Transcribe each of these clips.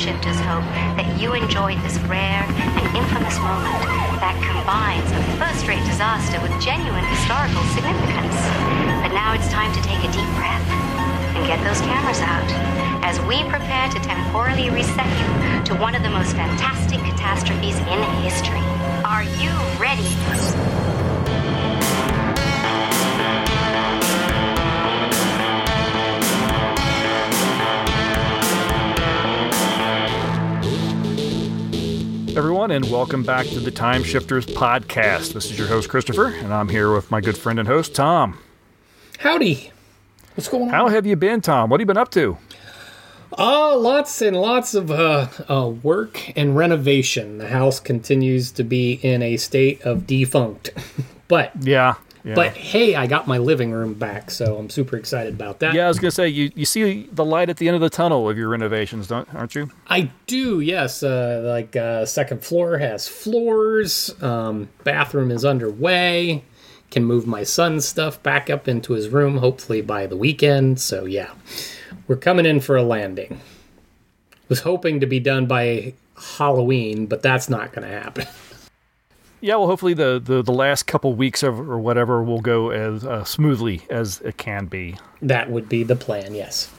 Timeshifters hope that you enjoyed this rare and infamous moment that combines a first-rate disaster with genuine historical significance. But now it's time to take a deep breath and get those cameras out as we prepare to temporally reset you to one of the most fantastic catastrophes in history. Are you ready? Everyone, and welcome back to the Time Shifters podcast. This is your host, Christopher, and I'm here with my good friend and host, Tom. Howdy. What's going on? How have you been, Tom? What have you been up to? Oh, lots and lots of uh, uh, work and renovation. The house continues to be in a state of defunct. but Yeah. Yeah. but hey, I got my living room back, so I'm super excited about that. yeah, I was gonna say you, you see the light at the end of the tunnel of your renovations, don't aren't you? I do, yes. Uh, like uh, second floor has floors. Um, bathroom is underway. Can move my son's stuff back up into his room, hopefully by the weekend. So yeah, we're coming in for a landing. Was hoping to be done by Halloween, but that's not going to happen. Yeah, well, hopefully the, the, the last couple weeks of, or whatever will go as uh, smoothly as it can be. that would be the plan. Yes.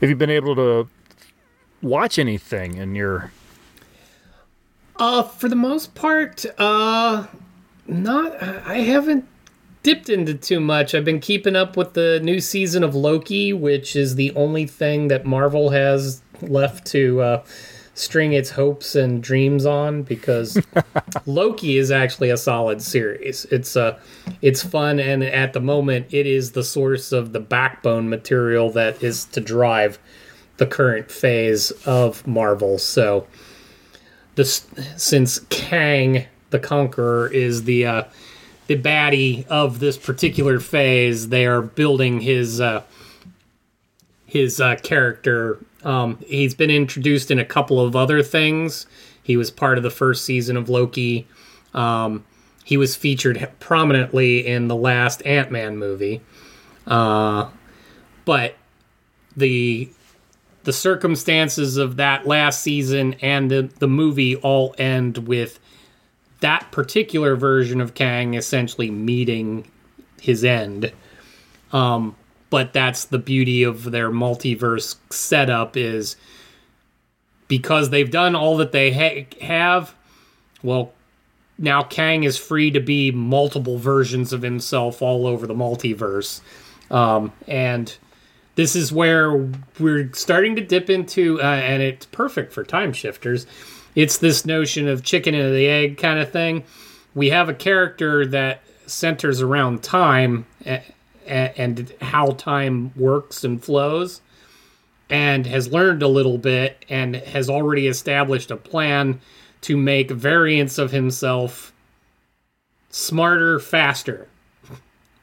Have you been able to watch anything in your? Uh, for the most part, uh, not. I haven't dipped into too much. I've been keeping up with the new season of Loki, which is the only thing that Marvel has left to uh, string its hopes and dreams on. Because Loki is actually a solid series. It's uh, it's fun, and at the moment, it is the source of the backbone material that is to drive the current phase of Marvel. So this since Kang the Conqueror is the uh, the baddie of this particular phase, they are building his uh, his uh, character. Um, he's been introduced in a couple of other things. He was part of the first season of Loki. Um, he was featured prominently in the last Ant Man movie, uh, but the the circumstances of that last season and the, the movie all end with that particular version of Kang essentially meeting his end. Um, but that's the beauty of their multiverse setup is because they've done all that they ha- have. Well, now Kang is free to be multiple versions of himself all over the multiverse, um, and this is where we're starting to dip into, uh, and it's perfect for time shifters. It's this notion of chicken and the egg kind of thing. We have a character that centers around time and, and how time works and flows, and has learned a little bit and has already established a plan to make variants of himself smarter, faster,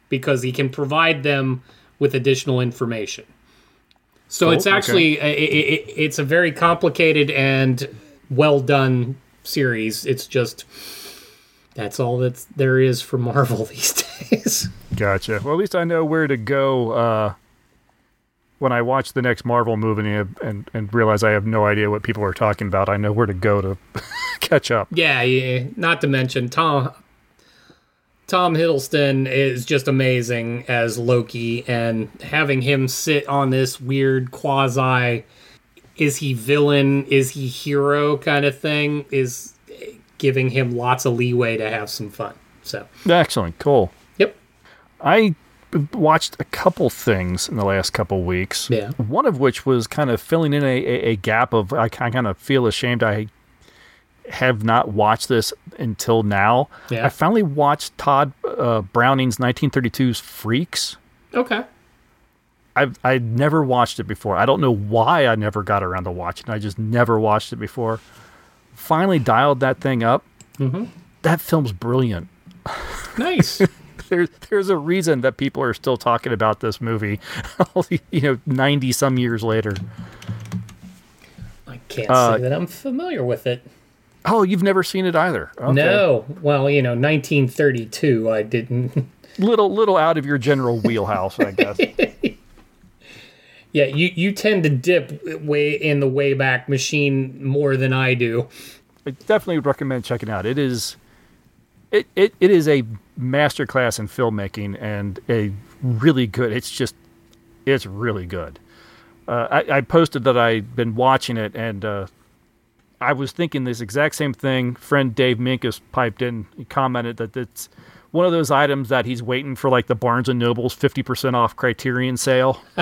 because he can provide them with additional information. So Cool, it's actually i i i it's a very complicated and well done series. It's just that's all that there is for Marvel these days. Gotcha. Well, at least I know where to go uh, when I watch the next Marvel movie and, and and realize I have no idea what people are talking about. I know where to go to catch up. yeah, yeah, not to mention Tom Tom Hiddleston is just amazing as Loki and having him sit on this weird quasi is he villain, is he hero kind of thing is giving him lots of leeway to have some fun. So, Excellent. Cool. yep. I watched a couple things in the last couple weeks. Yeah. One of which was kind of filling in a, a, a gap of I kind of feel ashamed I have not watched this until now. Yeah. I finally watched Tod uh, Browning's 1932's Freaks. Okay. I've I'd never watched it before. I don't know why I never got around to watching. it. I just never watched it before. Finally dialed that thing up. Mm-hmm. That film's brilliant. Nice. There's there's a reason that people are still talking about this movie, you know, ninety some years later. I can't Uh, say that I'm familiar with it. Oh, you've never seen it either? Okay. No. Well, you know, 1932 I didn't little little out of your general wheelhouse, I guess. Yeah, you you tend to dip way in the Wayback Machine more than I do. I definitely recommend checking out. It is it, it, it is a masterclass in filmmaking and a really good. It's just it's really good. Uh, I, I posted that I'd been watching it and uh, I was thinking this exact same thing. Friend Dave Minkus piped in. He commented that it's one of those items that he's waiting for, like the Barnes and Nobles fifty percent off Criterion sale.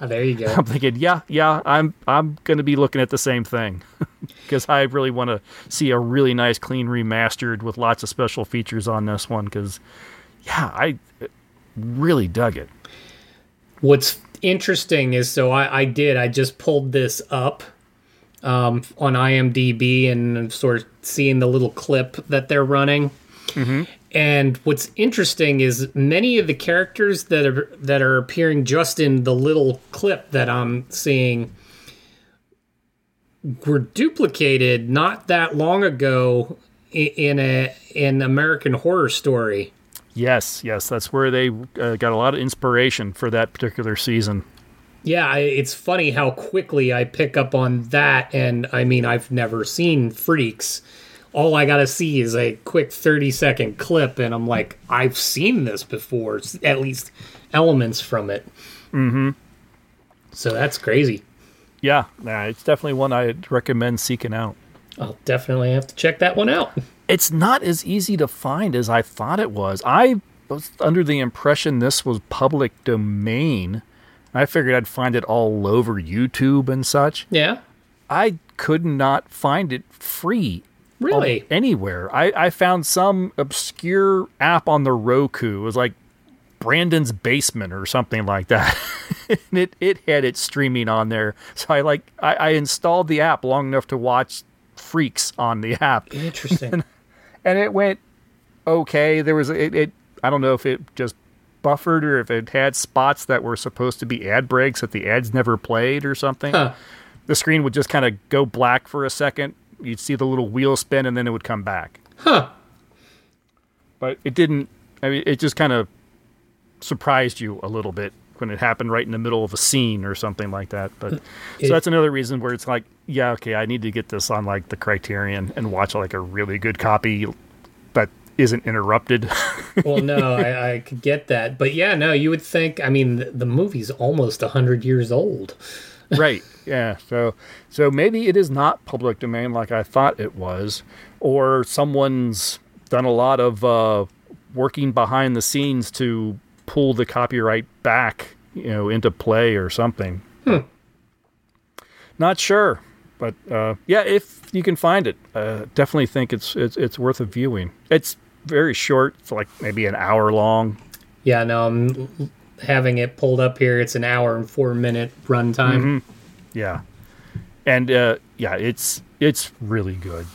there you go. I'm thinking, yeah, yeah, I'm I'm going to be looking at the same thing because I really want to see a really nice, clean remastered with lots of special features on this one. Because, yeah, I really dug it. What's interesting is so I, I did I just pulled this up um, on IMDb and sort of seeing the little clip that they're running. Mm-hmm. And what's interesting is many of the characters that are that are appearing just in the little clip that I'm seeing were duplicated not that long ago in a in American Horror Story. Yes, yes, that's where they uh, got a lot of inspiration for that particular season. Yeah, I, it's funny how quickly I pick up on that, and I mean, I've never seen Freaks. All I gotta see is a quick 30 second clip, and I'm like, I've seen this before, at least elements from it. Mm hmm. So that's crazy. Yeah, nah, it's definitely one I'd recommend seeking out. I'll definitely have to check that one out. It's not as easy to find as I thought it was. I was under the impression this was public domain. I figured I'd find it all over YouTube and such. Yeah. I could not find it free. Really? Anywhere. I, I found some obscure app on the Roku. It was like Brandon's Basement or something like that. and it, it had it streaming on there. So I like I, I installed the app long enough to watch Freaks on the app. Interesting. and it went okay. There was it, it I don't know if it just buffered or if it had spots that were supposed to be ad breaks that the ads never played or something. Huh. The screen would just kind of go black for a second. You'd see the little wheel spin and then it would come back. Huh. But it didn't. I mean, it just kind of surprised you a little bit when it happened right in the middle of a scene or something like that. But hmm. It- so that's another reason where it's like, yeah, okay, I need to get this on like the Criterion and watch like a really good copy that isn't interrupted. well, no, I, I could get that. But yeah, no, you would think, I mean, the, the movie's almost 100 years old. Right. Yeah. So so maybe it is not public domain like I thought it was, or someone's done a lot of uh, working behind the scenes to pull the copyright back, you know, into play or something. Hmm. Not sure, but uh, yeah, if you can find it, uh, definitely think it's, it's it's worth a viewing. It's very short. It's like maybe an hour long. Yeah, no, I'm having it pulled up here. It's an hour and four minute runtime. Yeah, and uh, yeah, it's it's really good.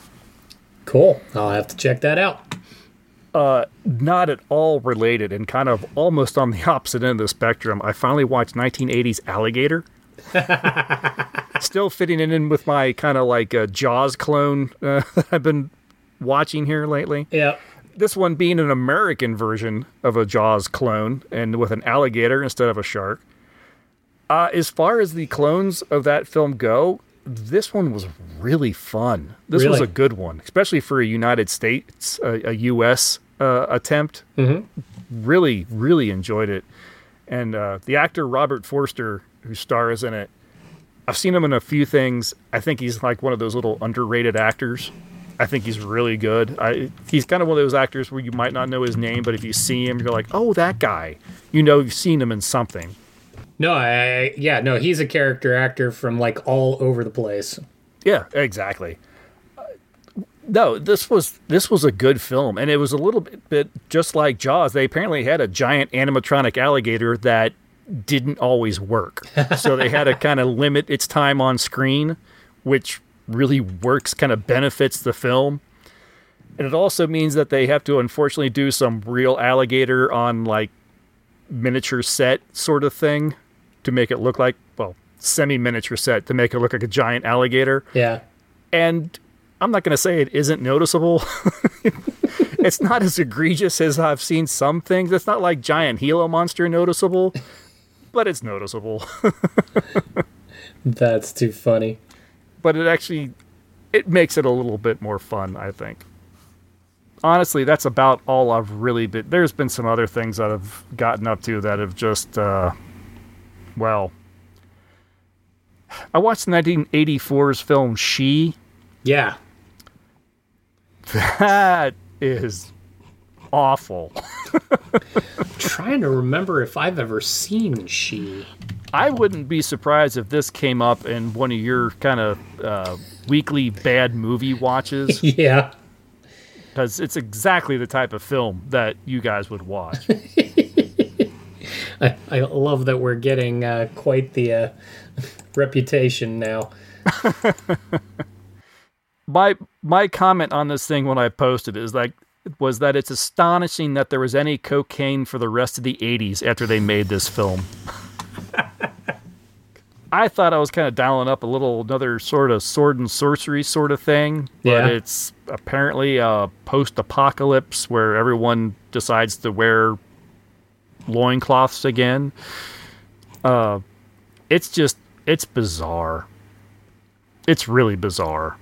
Cool. I'll have to check that out. Uh, not at all related and kind of almost on the opposite end of the spectrum. I finally watched 1980s Alligator. Still fitting it in with my kind of like uh, Jaws clone uh, that I've been watching here lately. Yeah. This one being an American version of a Jaws clone and with an alligator instead of a shark. Uh, as far as the clones of that film go, this one was really fun. This was a good one, especially for a United States, a, a U.S. Uh, attempt. Really, really enjoyed it. And uh, the actor Robert Forster, who stars in it, I've seen him in a few things. I think he's like one of those little underrated actors. I think he's really good. I, he's kind of one of those actors where you might not know his name, but if you see him, you're like, oh, that guy. You know, you've seen him in something. No, I, yeah, no, he's a character actor from like all over the place. Yeah, exactly. No, this was this was a good film, and it was a little bit, bit just like Jaws. They apparently had a giant animatronic alligator that didn't always work, so they had to kind of limit its time on screen, which really works, kind of benefits the film. And it also means that they have to unfortunately do some real alligator on like miniature set sort of thing to make it look like well semi miniature set to make it look like a giant alligator Yeah. and I'm not going to say it isn't noticeable. it's not as egregious as I've seen some things. It's not like giant Gila monster noticeable, but it's noticeable. That's too funny. But it actually it makes it a little bit more fun, I think. Honestly, that's about all I've really been. There's been some other things that I've gotten up to that have just, uh, well, I watched 1984's film She. Yeah. That is awful. trying to remember if I've ever seen She. I wouldn't be surprised if this came up in one of your kind of uh, weekly bad movie watches Yeah. because it's exactly the type of film that you guys would watch. I, I love that we're getting uh, quite the uh, reputation now. my my comment on this thing when I posted is like was that it's astonishing that there was any cocaine for the rest of the 80s after they made this film. I thought I was kind of dialing up a little another sort of sword and sorcery sort of thing, but Yeah. it's apparently a post-apocalypse where everyone decides to wear loincloths again. Uh it's just it's bizarre. It's really bizarre.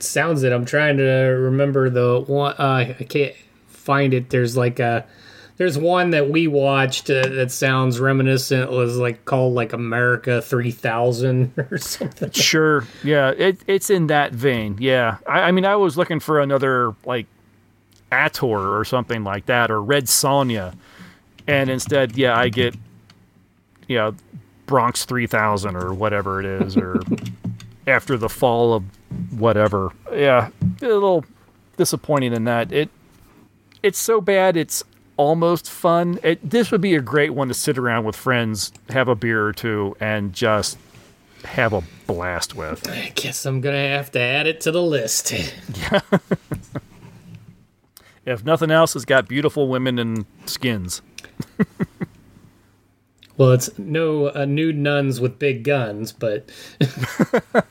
Sounds it. I'm trying to remember the one. Uh, I can't find it. There's like a. There's one that we watched uh, that sounds reminiscent. Was like called like America 3000 or something. Sure. Yeah. It, it's in that vein. Yeah. I, I mean, I was looking for another like Ator or something like that or Red Sonja. And instead, yeah, I get, you know, Bronx 3000 or whatever it is or after the fall of whatever. Yeah. A little disappointing in that. It, it's so bad. It's almost fun. It, this would be a great one to sit around with friends, have a beer or two, and just have a blast with. I guess I'm gonna have to add it to the list. If nothing else, it's got beautiful women and skins. Well, it's no uh, nude nuns with big guns, but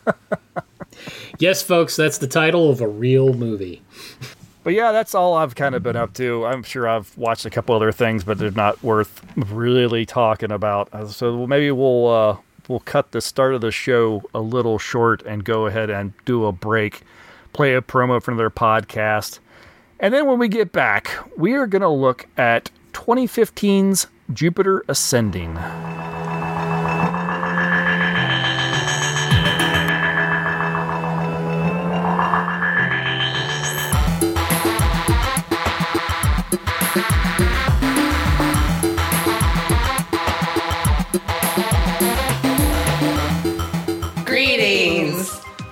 yes, folks, that's the title of a real movie. But yeah, that's all I've kind of been up to. I'm sure I've watched a couple other things, but they're not worth really talking about. Uh, So maybe we'll uh, we'll cut the start of the show a little short and go ahead and do a break, play a promo for another podcast, and then when we get back, we are going to look at 2015's Jupiter Ascending.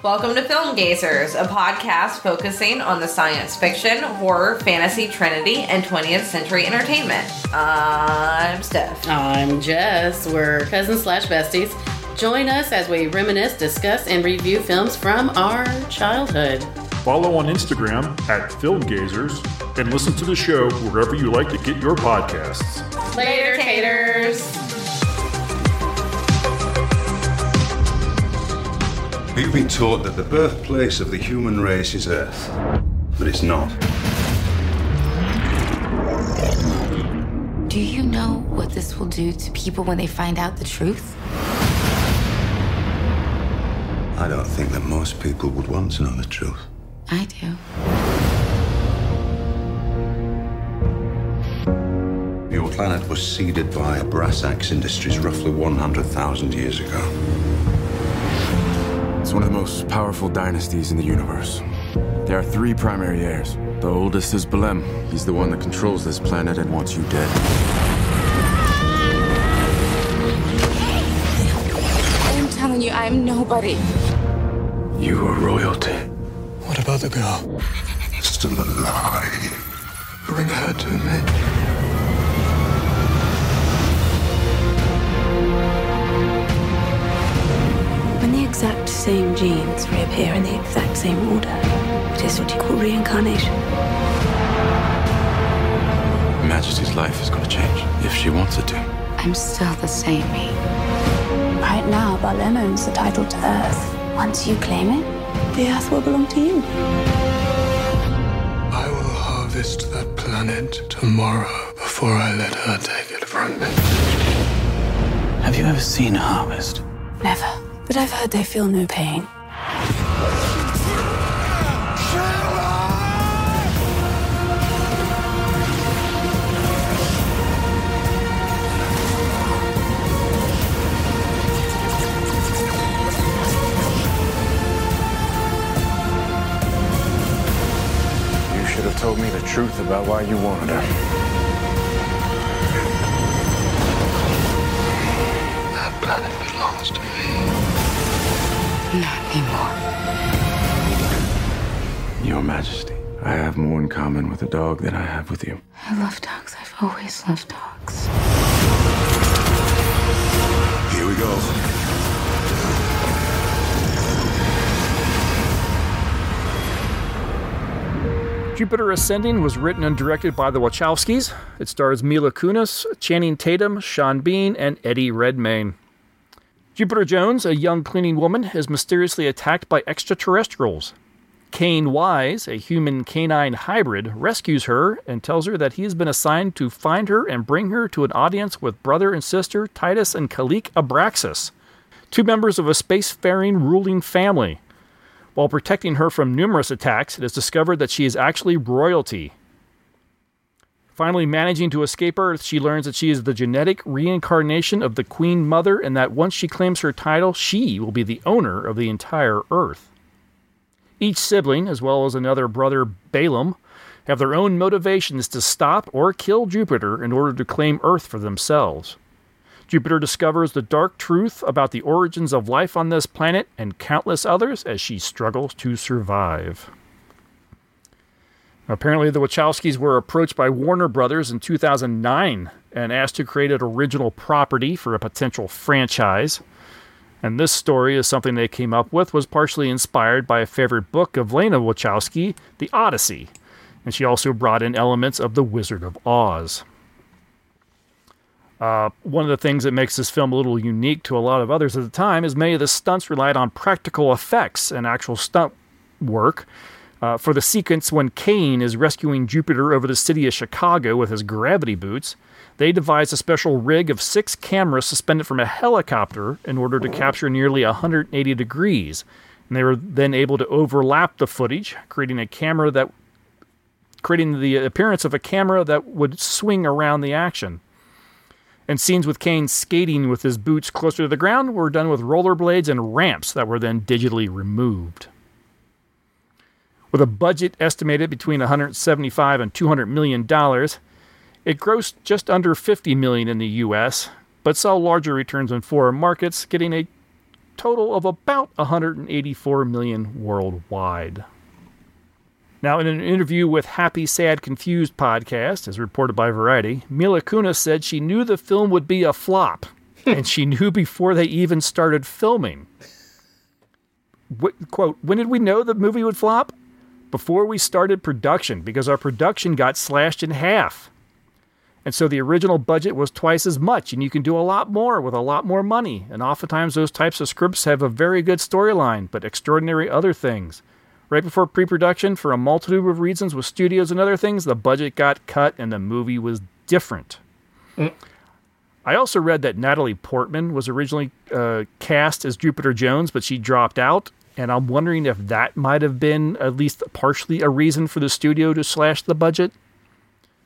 Welcome to Film Gazers, a podcast focusing on the science fiction, horror, fantasy trinity, and 20th century entertainment. I'm Steph. I'm Jess. We're cousins slash besties. Join us as we reminisce, discuss, and review films from our childhood. Follow on Instagram at Film Gazers and listen to the show wherever you like to get your podcasts. Later, taters. We've been taught that the birthplace of the human race is Earth, but it's not. Do you know what this will do to people when they find out the truth? I don't think that most people would want to know the truth. I do. Your planet was seeded by Abrasax industries roughly 100,000 years ago. It's one of the most powerful dynasties in the universe. There are three primary heirs. The oldest is Balem. He's the one that controls this planet and wants you dead. I'm telling you, I'm nobody. You are royalty. What about the girl? Still alive. Bring her to me. When the exact same genes reappear in the exact same order, it is what you call reincarnation. Majesty's life is going to change if she wants it to. I'm still the same me. Right now, Balem owns the title to Earth. Once you claim it, the Earth will belong to you. I will harvest that planet tomorrow before I let her take it from me. Have you ever seen a harvest? Never. But I've heard they feel no pain. You should have told me the truth about why you wanted her. Not anymore. Your Majesty, I have more in common with a dog than I have with you. I love dogs. I've always loved dogs. Here we go. Jupiter Ascending was written and directed by the Wachowskis. It stars Mila Kunis, Channing Tatum, Sean Bean, and Eddie Redmayne. Jupiter Jones, a young cleaning woman, is mysteriously attacked by extraterrestrials. Caine Wise, a human canine hybrid, rescues her and tells her that he has been assigned to find her and bring her to an audience with brother and sister Titus and Kalique Abrasax, two members of a spacefaring ruling family. While protecting her from numerous attacks, it is discovered that she is actually royalty. Finally, managing to escape Earth, she learns that she is the genetic reincarnation of the Queen Mother and that once she claims her title, she will be the owner of the entire Earth. Each sibling, as well as another brother, Balem, have their own motivations to stop or kill Jupiter in order to claim Earth for themselves. Jupiter discovers the dark truth about the origins of life on this planet and countless others as she struggles to survive. Apparently, the Wachowskis were approached by Warner Brothers in 2009 and asked to create an original property for a potential franchise. And this story is something they came up with, was partially inspired by a favorite book of Lana Wachowski, The Odyssey. And she also brought in elements of The Wizard of Oz. Uh, one of the things that makes this film a little unique to a lot of others at the time is many of the stunts relied on practical effects and actual stunt work. Uh, for the sequence when Caine is rescuing Jupiter over the city of Chicago with his gravity boots, they devised a special rig of six cameras suspended from a helicopter in order to capture nearly 180 degrees. And they were then able to overlap the footage, creating a camera that creating the appearance of a camera that would swing around the action. And scenes with Caine skating with his boots closer to the ground were done with rollerblades and ramps that were then digitally removed. With a budget estimated between 175 and 200 million dollars, it grossed just under 50 million in the US, but saw larger returns in foreign markets, getting a total of about 184 million worldwide. Now, in an interview with Happy, Sad, Confused podcast, as reported by Variety, Mila Kunis said she knew the film would be a flop, and she knew before they even started filming. Quote, when did we know the movie would flop? Before we started production, because our production got slashed in half. And so the original budget was twice as much, and you can do a lot more with a lot more money. And oftentimes, those types of scripts have a very good storyline, but extraordinary other things. Right before pre production, for a multitude of reasons with studios and other things, the budget got cut and the movie was different. I also read that Natalie Portman was originally uh, cast as Jupiter Jones, but she dropped out. And I'm wondering if that might have been at least partially a reason for the studio to slash the budget.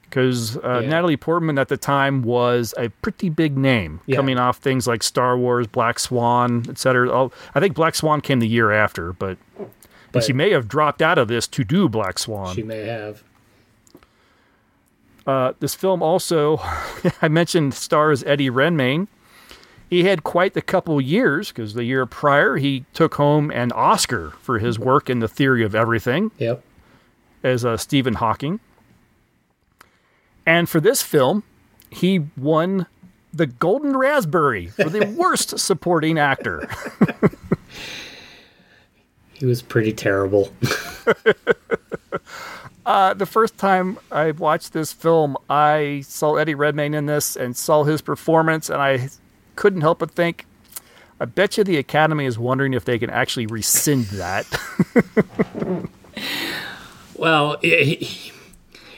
Because uh, Yeah. Natalie Portman at the time was a pretty big name, Yeah. coming off things like Star Wars, Black Swan, etc. Oh, I think Black Swan came the year after, but, and But- she may have dropped out of this to do Black Swan. She may have. Uh, this film also, I mentioned, stars Eddie Redmayne. He had quite the couple years because the year prior he took home an Oscar for his work in The Theory of Everything Yep. as uh, Stephen Hawking. And for this film, he won the Golden Raspberry for the worst supporting actor. He was pretty terrible. Uh, the first time I watched this film, I saw Eddie Redmayne in this and saw his performance, and I couldn't help but think, I bet you the Academy is wondering if they can actually rescind that. Well, he,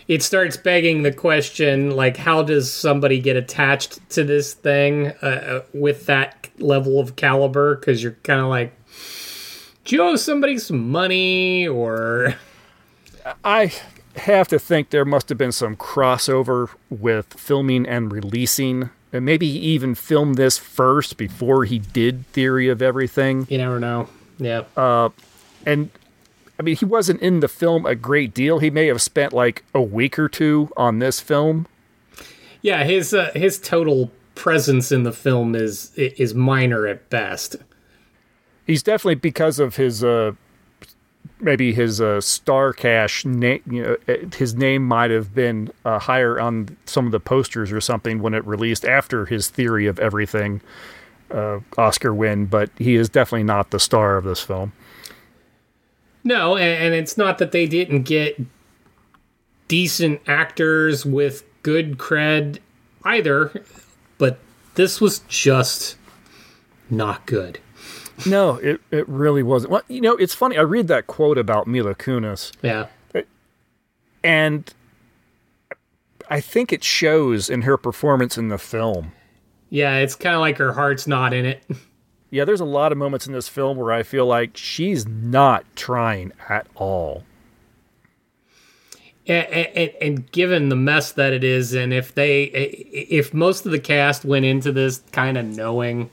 it starts begging the question like how does somebody get attached to this thing uh, uh with that level of caliber because you're kind of like do you owe somebody some money or I have to think there must have been some crossover with filming and releasing. And maybe he even filmed this first before he did Theory of Everything. you never know yeah Uh, and I mean, he wasn't in the film a great deal. He may have spent like a week or two on this film. yeah his uh, his total presence in the film is is minor at best He's definitely because of his uh, maybe his uh, star cash name. You know, eh, his name might have been uh, higher on some of the posters or something when it released after his Theory of Everything uh, Oscar win. But he is definitely not the star of this film. No, and, and it's not that they didn't get decent actors with good cred either, but this was just not good. No, it, it really wasn't. Well, you know, it's funny. I read that quote about Mila Kunis. Yeah. And I think it shows in her performance in the film. Yeah, it's kind of like her heart's not in it. Yeah, there's a lot of moments in this film where I feel like she's not trying at all. And, and, and given the mess that it is, and if they, if most of the cast went into this kind of knowing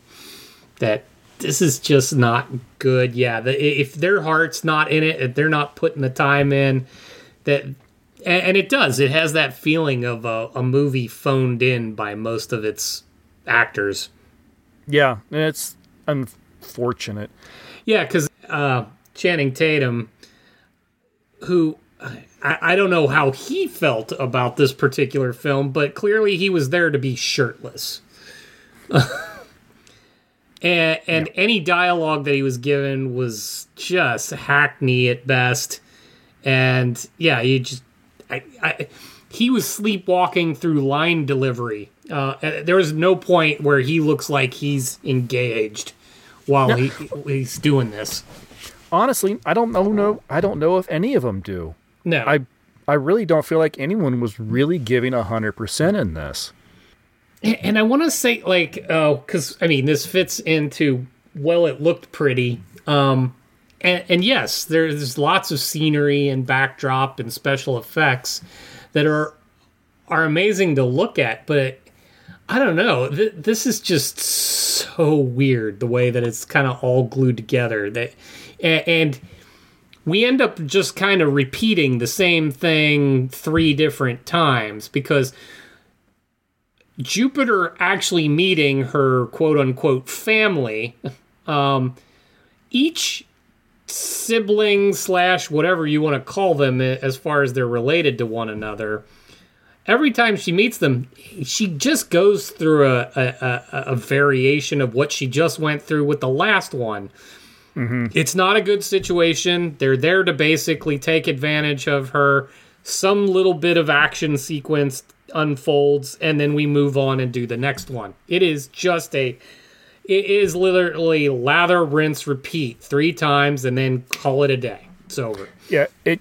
that this is just not good, yeah, the, if their heart's not in it, if they're not putting the time in, that, and, it does, it has that feeling of a, a movie phoned in by most of its actors. Yeah, and it's unfortunate. Yeah, because uh, Channing Tatum, who I, I don't know how he felt about this particular film, but clearly he was there to be shirtless. and and any dialogue that he was given was just hackney at best. And yeah, you just I, I he was sleepwalking through line delivery. Uh, there was no point where he looks like he's engaged while he, he's doing this. Honestly, I don't know. No, I don't know if any of them do. No, I I really don't feel like anyone was really giving hundred percent in this. And, I want to say, like, oh, because I mean, this fits into well, it looked pretty. Um, and, and yes, there's lots of scenery and backdrop and special effects that are are amazing to look at, but I don't know. Th- this is just so weird the way that it's kind of all glued together. That and, and we end up just kind of repeating the same thing three different times because Jupiter actually meeting her quote unquote family, um, each sibling slash whatever you want to call them as far as they're related to one another every time she meets them she just goes through a, a, a, a variation of what she just went through with the last one. Mm-hmm. it's not a good situation. They're there to basically take advantage of her. Some little bit of action sequence unfolds and then we move on and do the next one it is just a it is literally lather rinse repeat three times and then call it a day it's over Yeah, it.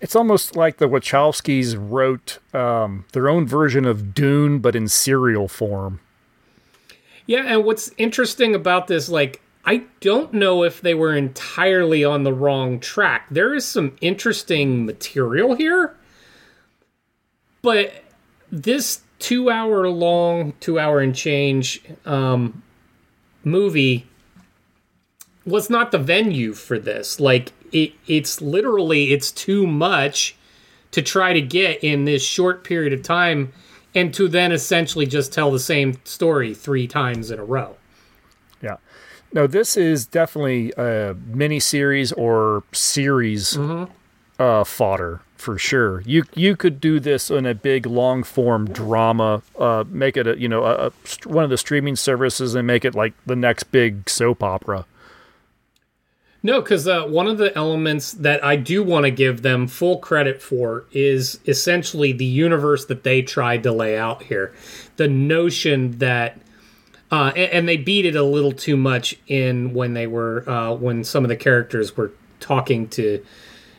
It's almost like the Wachowskis wrote um, their own version of Dune, but in serial form. Yeah, and what's interesting about this, like, I don't know if they were entirely on the wrong track. There is some interesting material here, but this two hour long, two hour and change um, movie was not the venue for this. Like, it, it's literally it's too much to try to get in this short period of time and to then essentially just tell the same story three times in a row. Yeah. No, this is definitely a mini series or series uh, fodder for sure. You you could do this in a big long form drama. Uh, make it a you know a, a, one of the streaming services and make it like the next big soap opera. No, because uh, one of the elements that I do want to give them full credit for is essentially the universe that they tried to lay out here. The notion that, uh, and, and they beat it a little too much in when they were uh, when some of the characters were talking to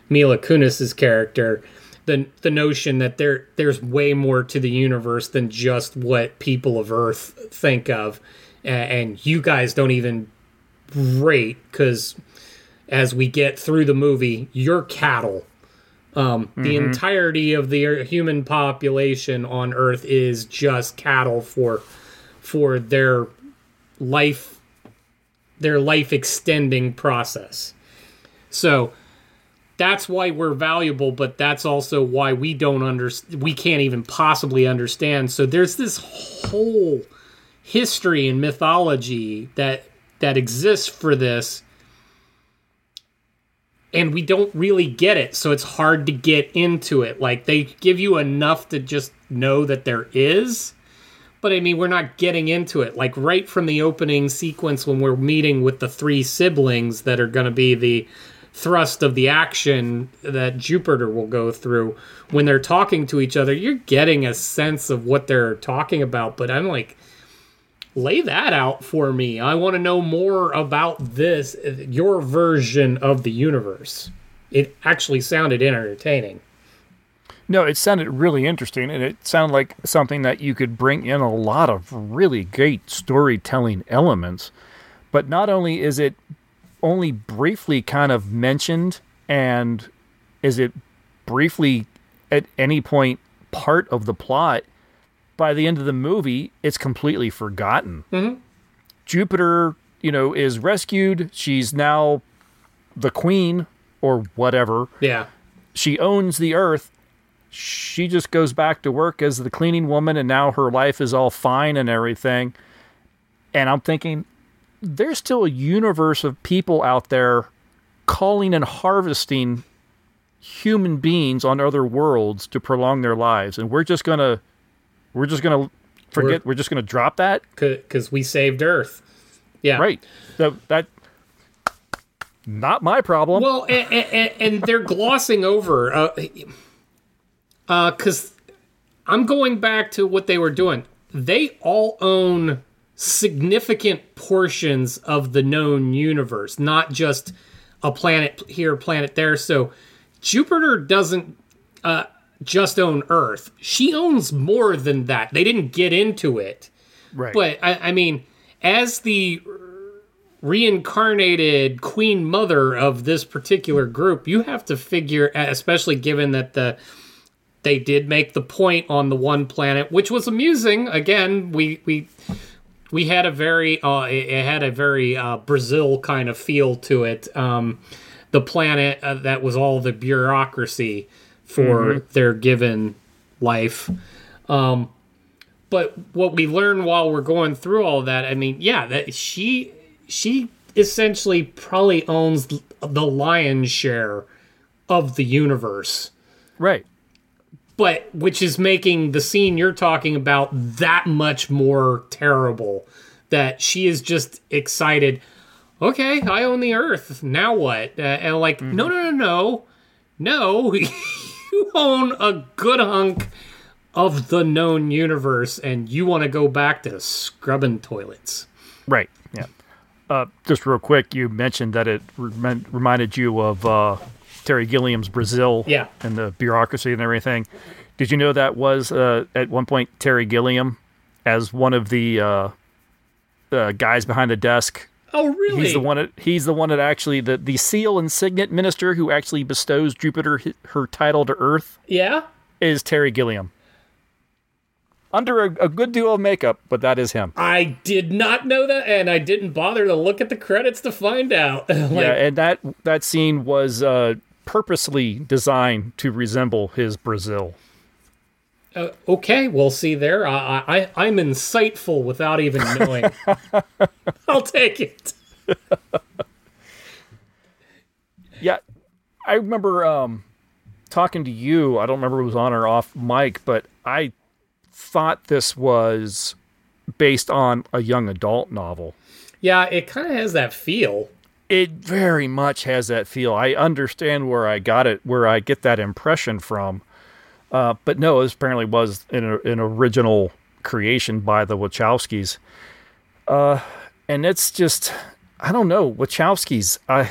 Mila Kunis's character. the the notion that there there's way more to the universe than just what people of Earth think of, A- and you guys don't even rate because as we get through the movie, you're cattle. Um, The Mhm. entirety of the human population on Earth is just cattle for for their life their life extending process. So that's why we're valuable, but that's also why we don't understand. We can't even possibly understand. So there's this whole history and mythology that that exists for this, and we don't really get it. So it's hard to get into it. Like they give you enough to just know that there is, but I mean, we're not getting into it. Like right from the opening sequence when we're meeting with the three siblings that are going to be the thrust of the action that Jupiter will go through when they're talking to each other, you're getting a sense of what they're talking about. But I'm like, lay that out for me. I want to know more about this, your version of the universe. It actually sounded entertaining. No, it sounded really interesting, and it sounded like something that you could bring in a lot of really great storytelling elements. But not only is it only briefly kind of mentioned, and is it briefly at any point part of the plot, by the end of the movie, it's completely forgotten. Mm-hmm. Jupiter, you know, is rescued. She's now the queen or whatever. Yeah. She owns the earth. She just goes back to work as the cleaning woman, and now her life is all fine and everything. And I'm thinking, there's still a universe of people out there calling and harvesting human beings on other worlds to prolong their lives, and we're just gonna, we're just gonna forget. We're, just gonna drop that because we saved Earth. Yeah, right. So that not my problem. Well, and, and, and they're glossing over, uh, because I'm going back to what they were doing. They all own significant portions of the known universe, not just a planet here, planet there. So Jupiter doesn't uh, just own Earth; she owns more than that. They didn't get into it, right? But I, I mean, as the reincarnated queen mother of this particular group, you have to figure, especially given that the they did make the point on the one planet, which was amusing. Again, we we we had a very uh, it had a very uh, Brazil kind of feel to it. Um, the planet uh, that was all the bureaucracy for Mhm. their given life. Um, but what we learn while we're going through all that, I mean, yeah, that she she essentially probably owns the lion's share of the universe. Right. But which is making the scene you're talking about that much more terrible that she is just excited. Okay, I own the earth. Now what? Uh, and like, no, no, no, no. No, you own a good hunk of the known universe and you want to go back to scrubbing toilets. Right. Yeah. Uh, just real quick, you mentioned that it rem- reminded you of uh, Terry Gilliam's Brazil. Yeah. And the bureaucracy and everything. Did you know that was uh, at one point Terry Gilliam as one of the uh, uh, guys behind the desk? Oh, really? He's the one. That, he's the one that actually the the seal and signet minister who actually bestows Jupiter her title to Earth Yeah? is Terry Gilliam. Under a, a good deal of makeup, but that is him. I did not know that, and I didn't bother to look at the credits to find out. Like, yeah, and that that scene was uh, purposely designed to resemble his Brazil. uh, okay, we'll see there. I, I, I'm insightful without even knowing. I'll take it. Yeah, I remember um, talking to you. I don't remember if it was on or off mic, but I thought this was based on a young adult novel. Yeah, it kind of has that feel. It very much has that feel. I understand where I got it, where I get that impression from. Uh, but no, this apparently was an, an original creation by the Wachowskis. Uh, and it's just, I don't know, Wachowskis. I,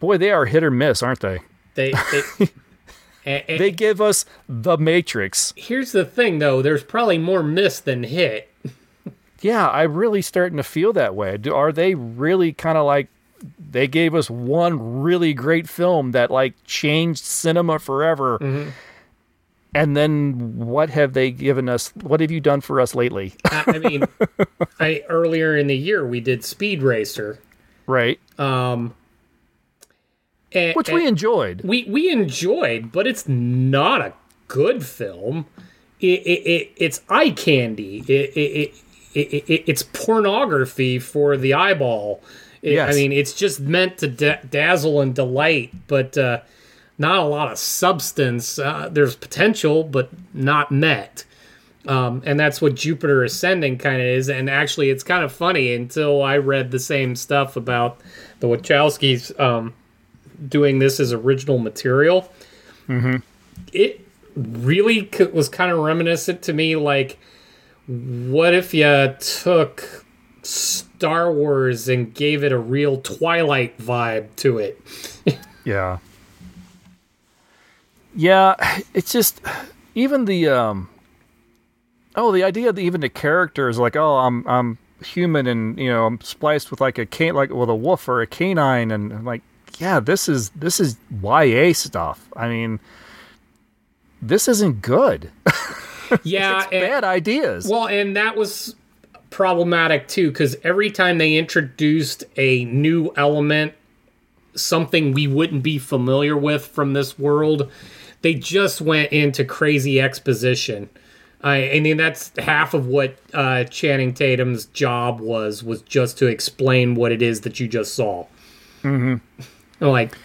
boy, they are hit or miss, aren't they? They, they And- and They give us The Matrix. here's the thing, though. There's probably more miss than hit. Yeah, I'm really starting to feel that way. Do, are they really kind of like they gave us one really great film that like changed cinema forever? Mm-hmm. And then what have they given us? What have you done for us lately? I, mean, I earlier in the year we did Speed Racer, right. um, and- Which we enjoyed. we we enjoyed, but it's not a good film. It, it, it it's eye candy. It, it, it, it, it it's pornography for the eyeball. It- Yes. I mean, it's just meant to da- dazzle and delight, but uh, not a lot of substance. Uh, there's potential, but not met. Um, and that's what Jupiter Ascending kind of is. And actually, it's kind of funny until I read the same stuff about the Wachowskis um, doing this as original material. It really c- was kind of reminiscent to me like, what if you took Star Wars and gave it a real Twilight vibe to it? Yeah. Yeah, it's just even the um oh, the idea that even the character is like, oh, I'm I'm human and you know, I'm spliced with like a can like with a wolf or a canine and I'm like, yeah, this is this is YA stuff. I mean, this isn't good. Yeah, it's bad ideas. Well, and that was problematic too because every time they introduced a new element, something we wouldn't be familiar with from this world, they just went into crazy exposition. I, I mean, that's half of what uh, Channing Tatum's job was was just to explain what it is that you just saw. Mm-hmm. Like,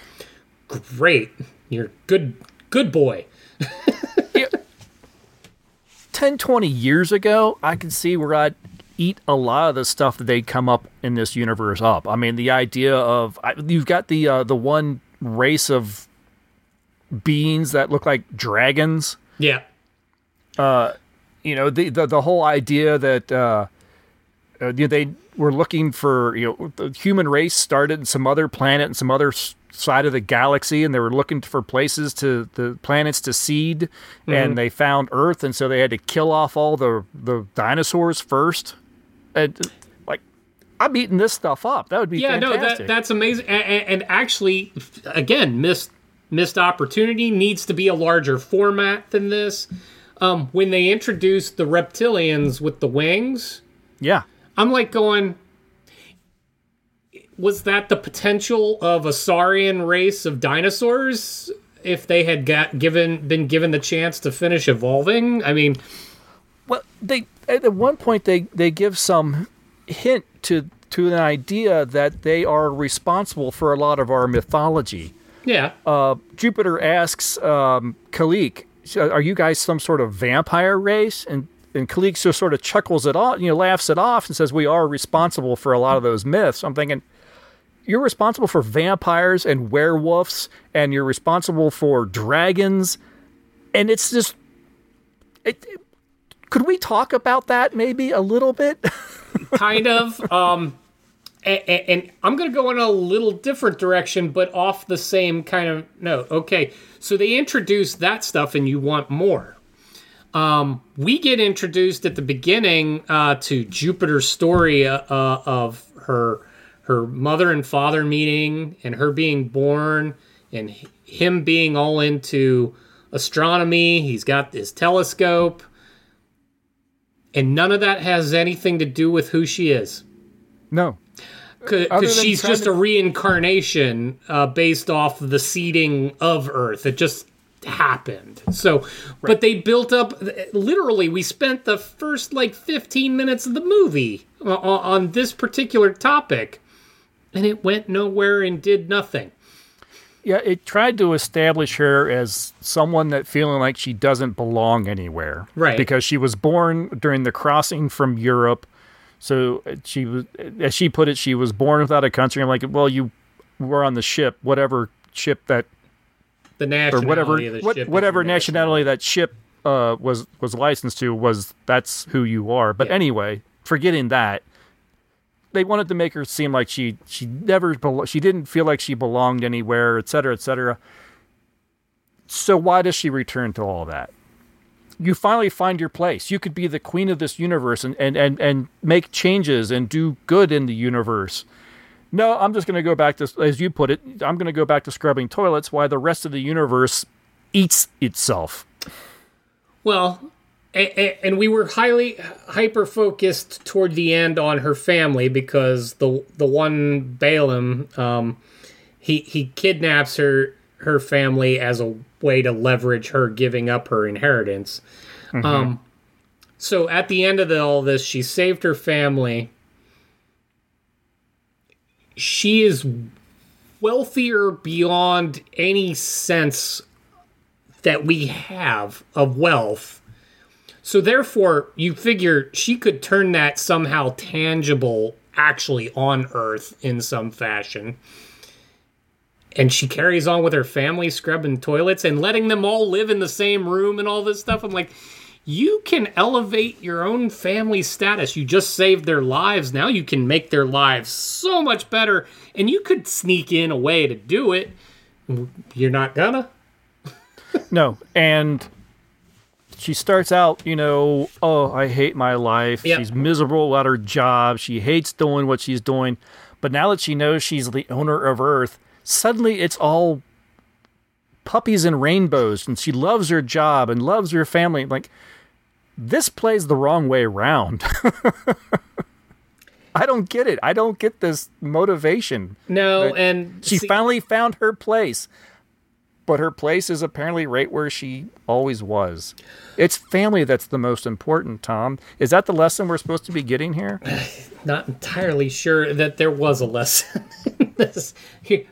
great, you're good, good boy. 10, 20 years ago, I can see where I'd eat a lot of the stuff that they'd come up in this universe up. I mean, the idea of I, you've got the uh, the one race of beings that look like dragons. Yeah. Uh, you know, the the, the whole idea that uh, uh, they were looking for you know the human race started in some other planet and some other s- side of the galaxy, and they were looking for places to the planets to seed, Mhm. and they found Earth, and so they had to kill off all the the dinosaurs first. And like, I'm eating this stuff up. That would be yeah, fantastic. no, that that's amazing. And, and actually, again, missed missed opportunity needs to be a larger format than this. Um, when they introduced the reptilians with the wings, yeah, I'm like going. Was that the potential of a saurian race of dinosaurs if they had got given been given the chance to finish evolving? I mean, Well, they at one point they they give some hint to to an idea that they are responsible for a lot of our mythology. yeah, Uh, Jupiter asks um, Kalique, "Are you guys some sort of vampire race?" And and Kalique just sort of chuckles it off, you know, laughs it off, and says, "We are responsible for a lot of those myths." I'm thinking. You're responsible for vampires and werewolves, and you're responsible for dragons, and it's just. It, could we talk about that maybe a little bit? kind of. Um, and, and I'm going to go in a little different direction, but off the same kind of note. Okay, so they introduce that stuff, and you want more. Um, we get introduced at the beginning uh, to Jupiter's story uh, uh, of her her mother and father meeting, and her being born, and him being all into astronomy. He's got his telescope and none of that has anything to do with who she is. No. Because she's just to- a reincarnation uh, based off the seeding of Earth. It just happened. So, but they built up. Literally, we spent the first like 15 minutes of the movie on, on this particular topic, and it went nowhere and did nothing. Yeah, it tried to establish her as someone that feeling like she doesn't belong anywhere. Right. Because she was born during the crossing from Europe. So uh, she was, as she put it, she was born without a country. I'm like, well, you were on the ship, whatever ship that, The or whatever, of the what, whatever your nationality that ship uh, was was licensed to was that's who you are. But anyway, forgetting that, they wanted to make her seem like she she never she didn't feel like she belonged anywhere, et cetera, et cetera. So why does she return to all that? You finally find your place. You could be the queen of this universe and, and, and, and make changes and do good in the universe. No, I'm just going to go back to, as you put it, I'm going to go back to scrubbing toilets while the rest of the universe eats itself. Well, and we were highly hyper focused toward the end on her family because the the one Balem, um, he he kidnaps her her family as a way to leverage her giving up her inheritance. Mm-hmm. Um, so at the end of the, all this, she saved her family. She is wealthier beyond any sense that we have of wealth. So therefore, you figure she could turn that somehow tangible actually on Earth in some fashion. And she carries on with her family scrubbing toilets and letting them all live in the same room and all this stuff. I'm like, you can elevate your own family status. You just saved their lives. Now you can make their lives so much better. And you could sneak in a way to do it. You're not gonna no, and she starts out, you know, oh, I hate my life. Yep. She's miserable at her job. She hates doing what she's doing. But now that she knows she's the owner of Earth, suddenly it's all puppies and rainbows, and she loves her job and loves her family. Like, this plays the wrong way around. I don't get it. I don't get this motivation. No, and she see- finally found her place but her place is apparently right where she always was. It's family that's the most important, Tom. Is that the lesson we're supposed to be getting here? Not entirely sure that there was a lesson. this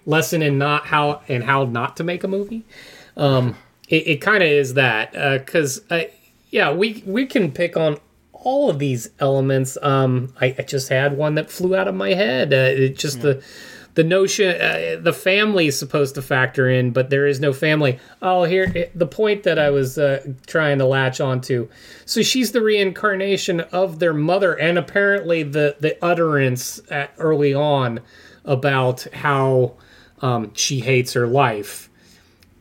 lesson in not how and how not to make a movie. Um, it, it kind of is that because uh, yeah, we we can pick on all of these elements. Um, I, I, just had one that flew out of my head. Uh, it just yeah. the the notion uh, the family is supposed to factor in, but there is no family. Oh, here the point that I was uh, trying to latch onto. So she's the reincarnation of their mother, and apparently the the utterance at, early on about how um, she hates her life.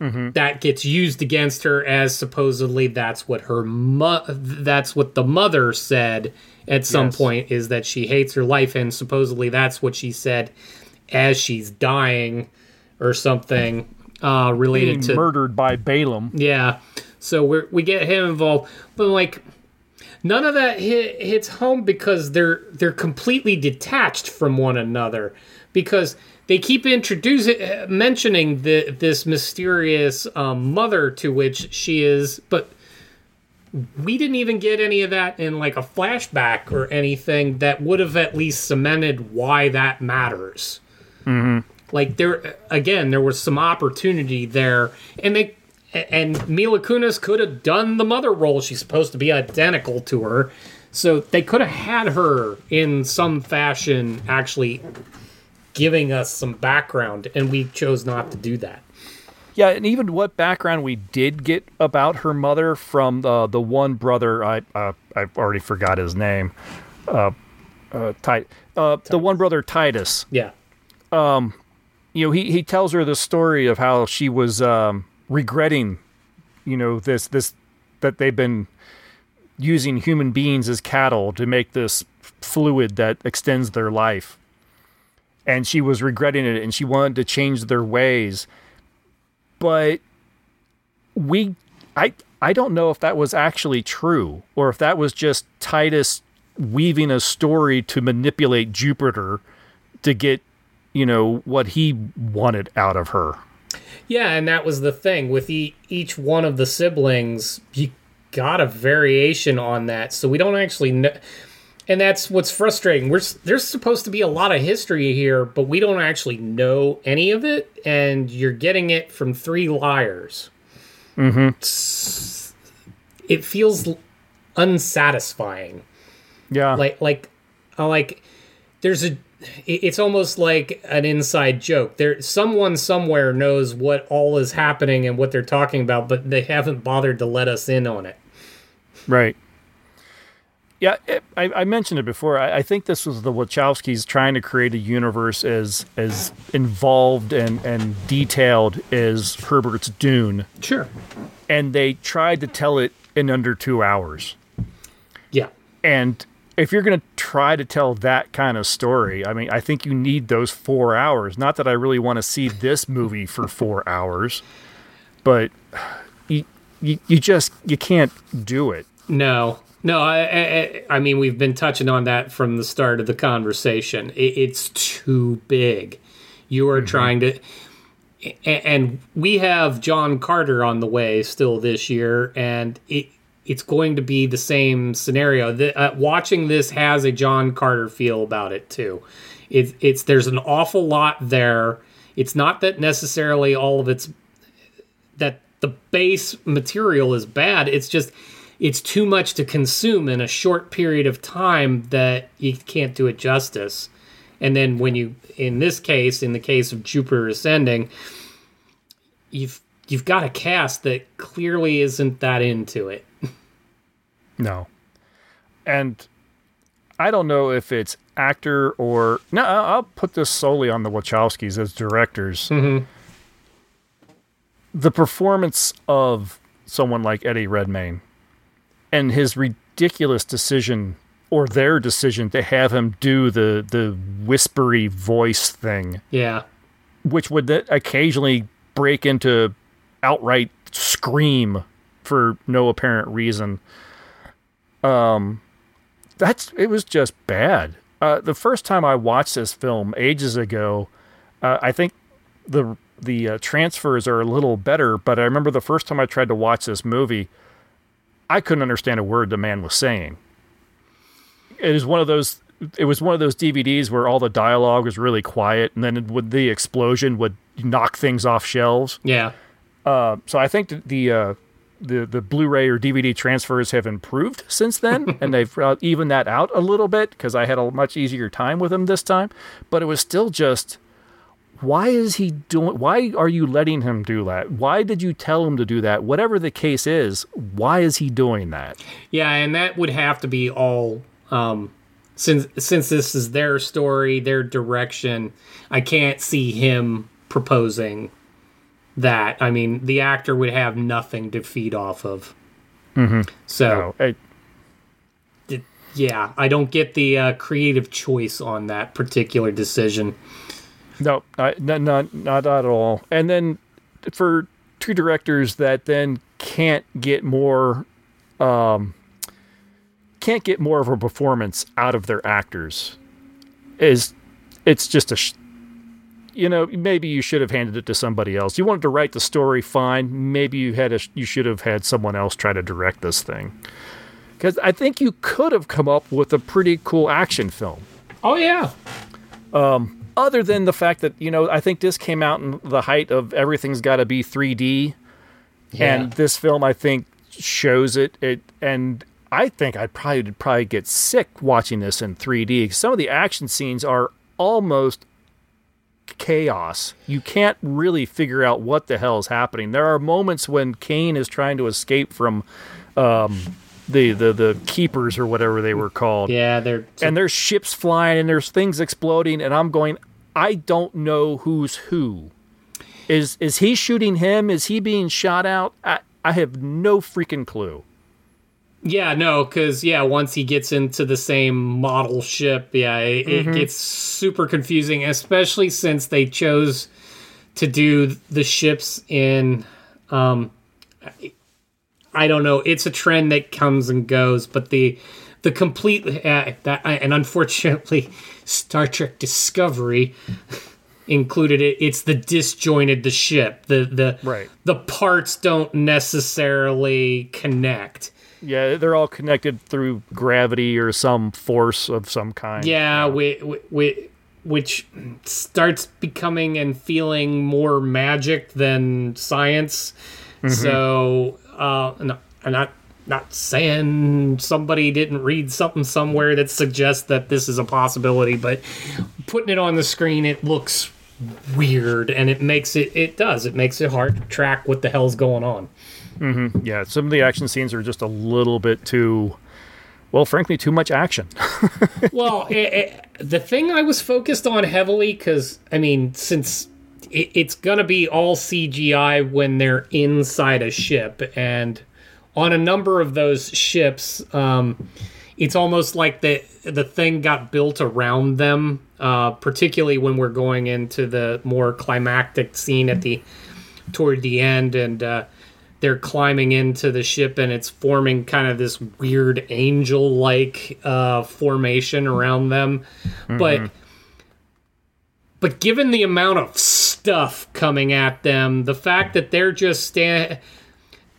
Mm-hmm. That gets used against her as supposedly that's what her mo- that's what the mother said at some yes. point is that she hates her life and supposedly that's what she said as she's dying or something uh, related Being to murdered by Balem. Yeah, so we we get him involved, but like none of that hit, hits home because they're they're completely detached from one another because they keep introducing uh, mentioning the this mysterious um, mother to which she is, but we didn't even get any of that in like a flashback or anything that would have at least cemented why that matters. Mm-hmm. Like there again, there was some opportunity there, and they and Mila Kunis could have done the mother role. She's supposed to be identical to her, so they could have had her in some fashion actually giving us some background, and we chose not to do that. Yeah, and even what background we did get about her mother from the the one brother I uh, I already forgot his name, uh, uh, Tit- uh, the one brother Titus. Yeah, um, you know, he, he tells her the story of how she was um, regretting, you know, this this that they've been using human beings as cattle to make this fluid that extends their life. And she was regretting it and she wanted to change their ways. But we I I don't know if that was actually true or if that was just Titus weaving a story to manipulate Jupiter to get you know, what he wanted out of her. Yeah, and that was the thing with e- each one of the siblings, you got a variation on that. So we don't actually know and that's what's frustrating. We're there's supposed to be a lot of history here, but we don't actually know any of it and you're getting it from three liars. Mhm. It feels unsatisfying. Yeah. Like like like there's a it's almost like an inside joke. There, someone somewhere knows what all is happening and what they're talking about, but they haven't bothered to let us in on it. Right. Yeah, it, I, I mentioned it before. I, I think this was the Wachowskis trying to create a universe as as involved and and detailed as Herbert's Dune. Sure. And they tried to tell it in under two hours. Yeah. And if you're going to try to tell that kind of story, I mean, I think you need those four hours. Not that I really want to see this movie for four hours, but you, you, you just you can't do it. No, no. I, I, I mean, we've been touching on that from the start of the conversation. It, it's too big. You are mm-hmm. trying to, and we have John Carter on the way still this year, and it it's going to be the same scenario. The, uh, watching this has a John Carter feel about it too. It's it's there's an awful lot there. It's not that necessarily all of it's that the base material is bad. It's just it's too much to consume in a short period of time that you can't do it justice. And then when you in this case, in the case of Jupiter Ascending, you've you've got a cast that clearly isn't that into it. No. And I don't know if it's actor or no. I'll put this solely on the Wachowskis as directors. Mm-hmm. The performance of someone like Eddie Redmayne and his ridiculous decision or their decision to have him do the the whispery voice thing, Yeah. which would occasionally break into outright scream for no apparent reason. Um, that's it was just bad. Uh, the first time I watched this film ages ago, uh, I think the the uh, transfers are a little better, but I remember the first time I tried to watch this movie, I couldn't understand a word the man was saying. It is one of those. It was one of those DVDs where all the dialogue was really quiet, and then it would, the explosion would knock things off shelves. Yeah. Uh, so I think that the uh, the the Blu-ray or DVD transfers have improved since then, and they've uh, evened that out a little bit because I had a much easier time with them this time. But it was still just, why is he doing? Why are you letting him do that? Why did you tell him to do that? Whatever the case is, why is he doing that? Yeah, and that would have to be all um since since this is their story, their direction. I can't see him proposing that. I mean, the actor would have nothing to feed off of. Mm-hmm. So, No, it- yeah, I don't get the uh, creative choice on that particular decision. No, I, no, not not at all. And then for two directors that then can't get more, um, can't get more of a performance out of their actors, is it's just a, you know, maybe you should have handed it to somebody else. You wanted to write the story, fine. Maybe you had a, you should have had someone else try to direct this thing, because I think you could have come up with a pretty cool action film. Oh yeah. Um, other than the fact that you know, I think this came out in the height of everything's got to be 3D, Yeah. and this film I think shows it. It and I think I'd probably probably get sick watching this in 3D. Some of the action scenes are almost chaos. You can't really figure out what the hell is happening. There are moments when Caine is trying to escape from um, the, the the keepers or whatever they were called. Yeah, they're and there's ships flying and there's things exploding and I'm going I don't know who's who. Is is he shooting him? Is he being shot out? I, I have no freaking clue. Yeah, no, because yeah, once he gets into the same model ship, yeah, it, Mhm. it gets super confusing, especially since they chose to do the ships in. Um, I- I don't know. It's a trend that comes and goes, but the the complete uh, that and unfortunately, Star Trek Discovery included it. It's the disjointed the ship. The the Right. the parts don't necessarily connect. Yeah, they're all connected through gravity or some force of some kind. Yeah, we, we, which starts becoming and feeling more magic than science. Mhm. So, uh, no, I'm not not saying somebody didn't read something somewhere that suggests that this is a possibility, but putting it on the screen, it looks weird, and it makes it it does it makes it hard to track what the hell's going on. Hmm Yeah, some of the action scenes are just a little bit too well, frankly, too much action. well, it, it, the thing I was focused on heavily, because, I mean, since it, it's going to be all CGI when they're inside a ship, and on a number of those ships, um, it's almost like the the thing got built around them. Uh, particularly when we're going into the more climactic scene at the toward the end, and uh, they're climbing into the ship, and it's forming kind of this weird angel like uh, formation around them. Mm-hmm. But but given the amount of stuff coming at them, the fact that they're just stand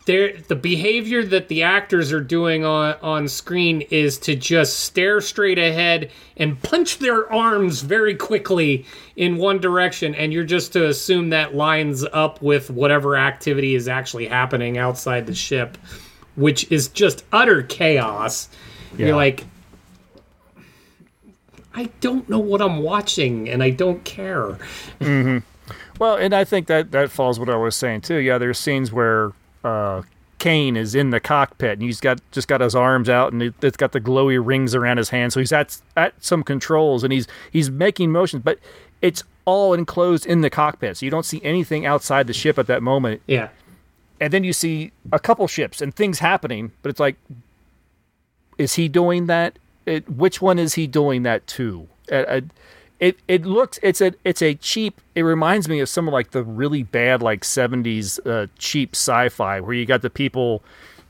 they're, the behavior that the actors are doing on, on screen is to just stare straight ahead and punch their arms very quickly in one direction and you're just to assume that lines up with whatever activity is actually happening outside the ship which is just utter chaos yeah. you're like i don't know what i'm watching and i don't care mm-hmm. well and i think that that falls what i was saying too yeah there's scenes where uh, Caine is in the cockpit and he's got just got his arms out and it, has got the glowy rings around his hands. So he's at at some controls and he's he's making motions, but it's all enclosed in the cockpit, so you don't see anything outside the ship at that moment. Yeah. And then you see a couple ships and things happening, but it's like, is he doing that? It, which one is he doing that to? Uh, it it looks it's a it's a cheap. It reminds me of some of like the really bad like '70s uh, cheap sci-fi where you got the people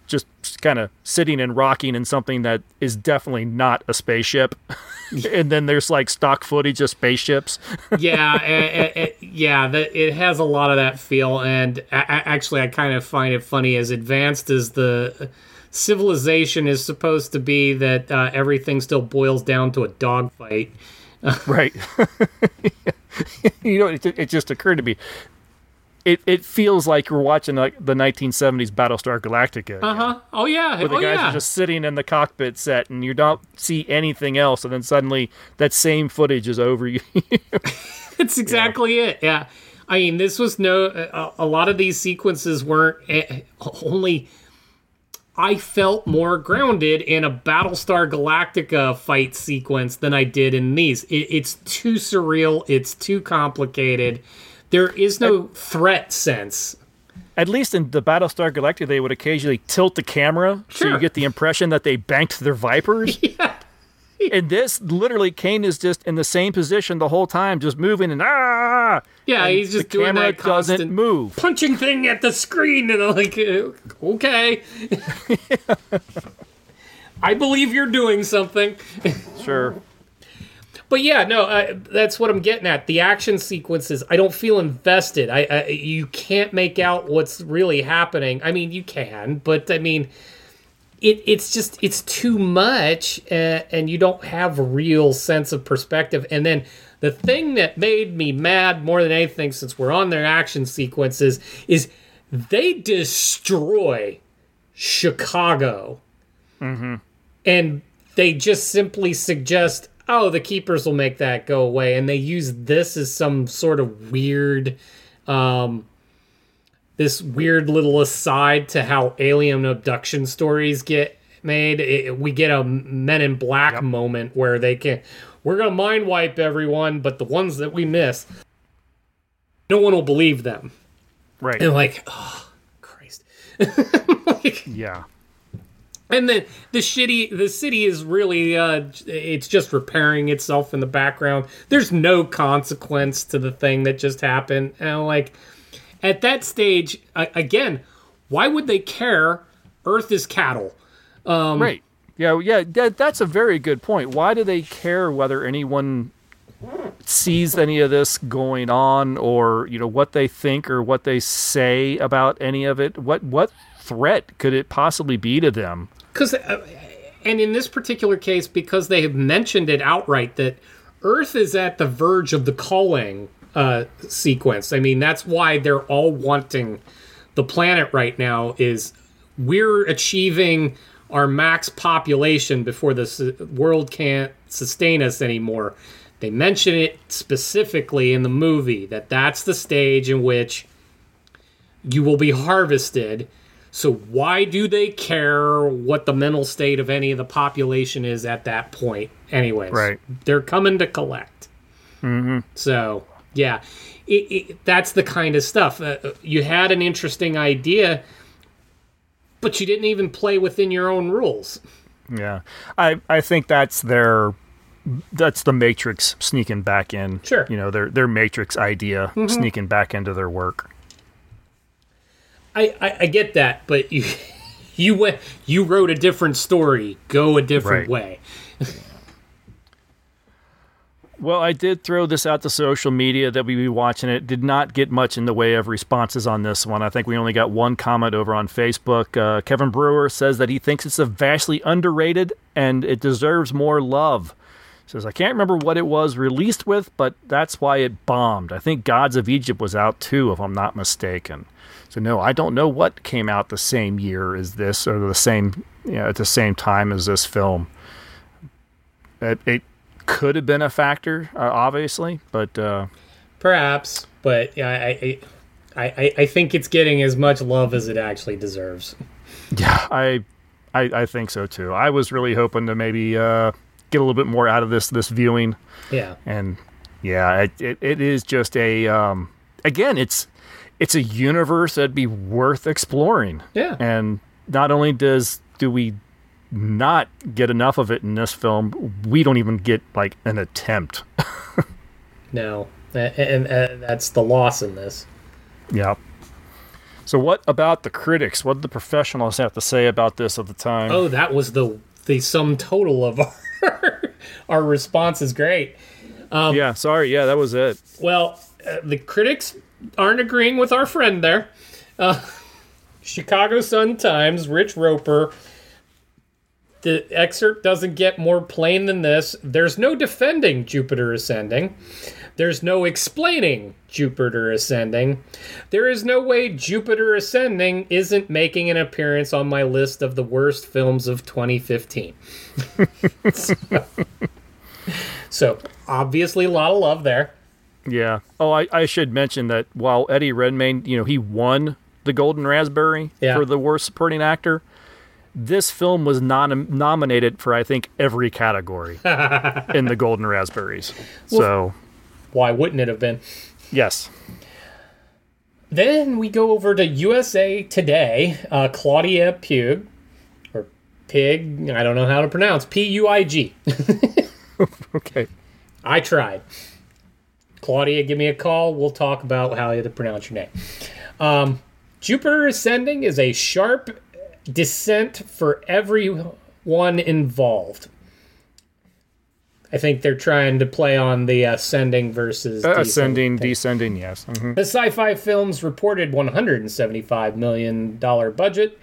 just kind of sitting and rocking in something that is definitely not a spaceship. and then there's like stock footage of spaceships. yeah, it, it, yeah, it has a lot of that feel. And actually, I kind of find it funny as advanced as the civilization is supposed to be that uh, everything still boils down to a dogfight. Right. you know, it, it, just occurred to me. It, it feels like you're watching like the 1970s Battlestar Galactica. Uh huh. Oh yeah. Where the oh, guys yeah. are just sitting in the cockpit set, and you don't see anything else, and then suddenly that same footage is over you. That's exactly yeah. it. Yeah. I mean, this was no. A, a lot of these sequences weren't eh, only I felt more grounded in a Battlestar Galactica fight sequence than I did in these. It, it's too surreal. It's too complicated. There is no threat sense. At least in the Battlestar Galactica, they would occasionally tilt the camera sure. so you get the impression that they banked their Vipers. yeah in this, literally, Caine is just in the same position the whole time, just moving and ah. Yeah, and he's just the doing camera that doesn't move, punching thing at the screen, and I'm like, okay, I believe you're doing something. sure. But yeah, no, uh, that's what I'm getting at. The action sequences, I don't feel invested. I, I you can't make out what's really happening. I mean, you can, but I mean, it, it's just it's too much uh, and you don't have a real sense of perspective. And then the thing that made me mad more than anything since we're on their action sequences is they destroy chicago. Mm-hmm. and they just simply suggest oh the keepers will make that go away. And they use this as some sort of weird um, this weird little aside to how alien abduction stories get made. It, we get a Men in Black yep. moment where they can, we're gonna mind wipe everyone, but the ones that we miss, no one will believe them. Right. And like, oh Christ. like, yeah. And then the shitty, the city is really, uh, it's just repairing itself in the background. There's no consequence to the thing that just happened. And I'm like, at that stage, again, why would they care? Earth is cattle. Um, right. Yeah, yeah, that, that's a very good point. Why do they care whether anyone sees any of this going on or, you know, what they think or what they say about any of it? What what threat could it possibly be to them? Cuz uh, and in this particular case because they have mentioned it outright that Earth is at the verge of the culling uh, sequence. I mean, that's why they're all wanting the planet right now. Is we're achieving our max population before the world can't sustain us anymore. They mention it specifically in the movie that that's the stage in which you will be harvested. So why do they care what the mental state of any of the population is at that point? Anyways, Right. They're coming to collect. Mm-hmm. So yeah, it, it, that's the kind of stuff. Uh, you had an interesting idea, but you didn't even play within your own rules. Yeah, I I think that's their that's the Matrix sneaking back in. Sure. you know their their Matrix idea Mhm. sneaking back into their work. I, I, I get that, but you you went you wrote a different story. Go a different Right. way. Well, I did throw this out to social media that we be watching it. Did not get much in the way of responses on this one. I think we only got one comment over on Facebook. Uh, Kevin Brewer says that he thinks it's a vastly underrated and it deserves more love. Says I can't remember what it was released with, but that's why it bombed. I think Gods of Egypt was out too, if I'm not mistaken. So no, I don't know what came out the same year as this, or the same, you know, at the same time as this film. It, it could have been a factor, uh, obviously, but uh, Perhaps, but yeah, I, I I I think it's getting as much love as it actually deserves. yeah, I, I I think so too. I was really hoping to maybe uh, get a little bit more out of this this viewing. Yeah. and yeah, it, it, it is just a um, again, it's it's a universe that'd be worth exploring. Yeah. and not only does do we not get enough of it in this film, we don't even get like an attempt. No, and, and, and that's the loss in this. Yeah. So, what about the critics? What did the professionals have to say about this at the time? Oh, that was the the sum total of our our response is great. Um, yeah, sorry. Yeah, that was it. Well, uh, the critics aren't agreeing with our friend there. Uh, Chicago Sun Times, Rich Roeper. The excerpt doesn't get more plain than this. There's no defending Jupiter Ascending. There's no explaining Jupiter Ascending. There is no way Jupiter Ascending isn't making an appearance on my list of the worst films of 2015. so, so, obviously, a lot of love there. Yeah. Oh, I, I should mention that while Eddie Redmayne, you know, he won the Golden Raspberry Yeah. for the worst supporting actor, this film was non- nominated for, I think, every category in the Golden Raspberries. So, Why wouldn't it have been? yes. Then we go over to USA Today. Uh, Claudia Pug, or Pig, I don't know how to pronounce, P U I G. okay. I tried. Claudia, give me a call. We'll talk about how you to pronounce your name. Um, Jupiter Ascending is a sharp descent for everyone involved. I think they're trying to play on the ascending versus Uh, descending ascending, thing. descending, yes. Mhm. The sci-fi film's reported 175 million dollar budget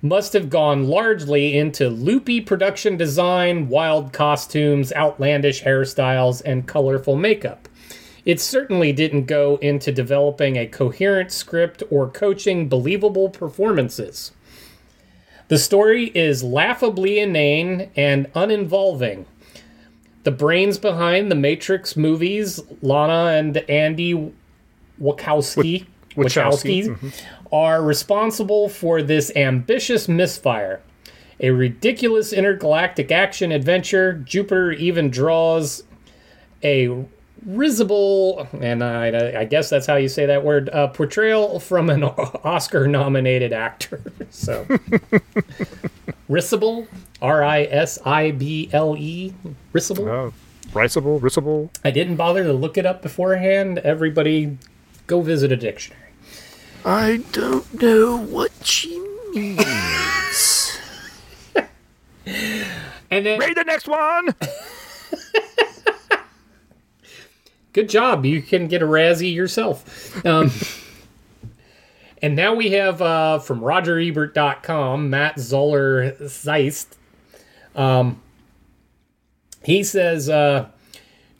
must have gone largely into loopy production design, wild costumes, outlandish hairstyles, and colorful makeup. It certainly didn't go into developing a coherent script or coaching believable performances. The story is laughably inane and uninvolving. The brains behind the Matrix movies, Lana and Andy Wachowski, Wachowski, Wachowski, mm-hmm. are responsible for this ambitious misfire. A ridiculous intergalactic action adventure, Jupiter even draws a risible, and I, I guess that's how you say that word, uh, portrayal from an Oscar nominated actor. So, risible, R I S I B L E, risible. Oh, Riceable, Rissable. I didn't bother to look it up beforehand. Everybody, go visit a dictionary. I don't know what she means. And then read the next one. Good job. You can get a Razzie yourself. Um, and now we have uh, from RogerEbert.com, Matt Zoller Seitz. Um, he says uh,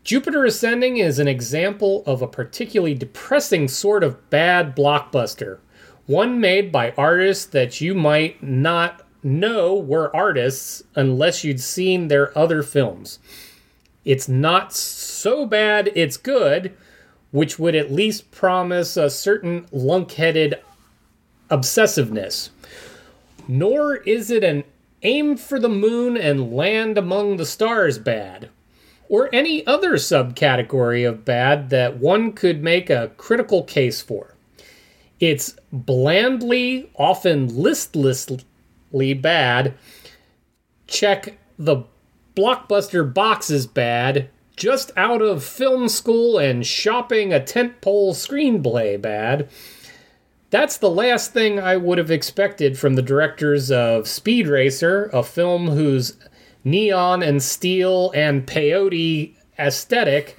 Jupiter Ascending is an example of a particularly depressing sort of bad blockbuster. One made by artists that you might not know were artists unless you'd seen their other films. It's not so bad it's good, which would at least promise a certain lunk-headed obsessiveness. Nor is it an aim for the moon and land among the stars bad, or any other subcategory of bad that one could make a critical case for. It's blandly, often listlessly bad. Check the blockbuster boxes bad, just out of film school and shopping a tentpole screenplay bad. That's the last thing I would have expected from the directors of Speed Racer, a film whose neon and steel and peyote aesthetic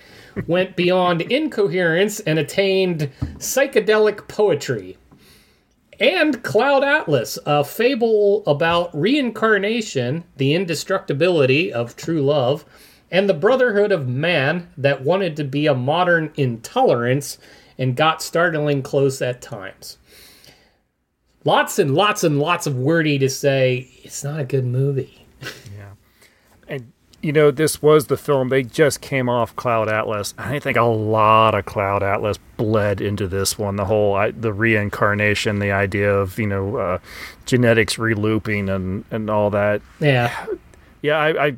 went beyond incoherence and attained psychedelic poetry. And Cloud Atlas, a fable about reincarnation, the indestructibility of true love, and the brotherhood of man that wanted to be a modern intolerance and got startling close at times. Lots and lots and lots of wordy to say, it's not a good movie. You know, this was the film they just came off Cloud Atlas. I think a lot of Cloud Atlas bled into this one. The whole I, the reincarnation, the idea of you know uh, genetics relooping and and all that. Yeah, yeah. I, I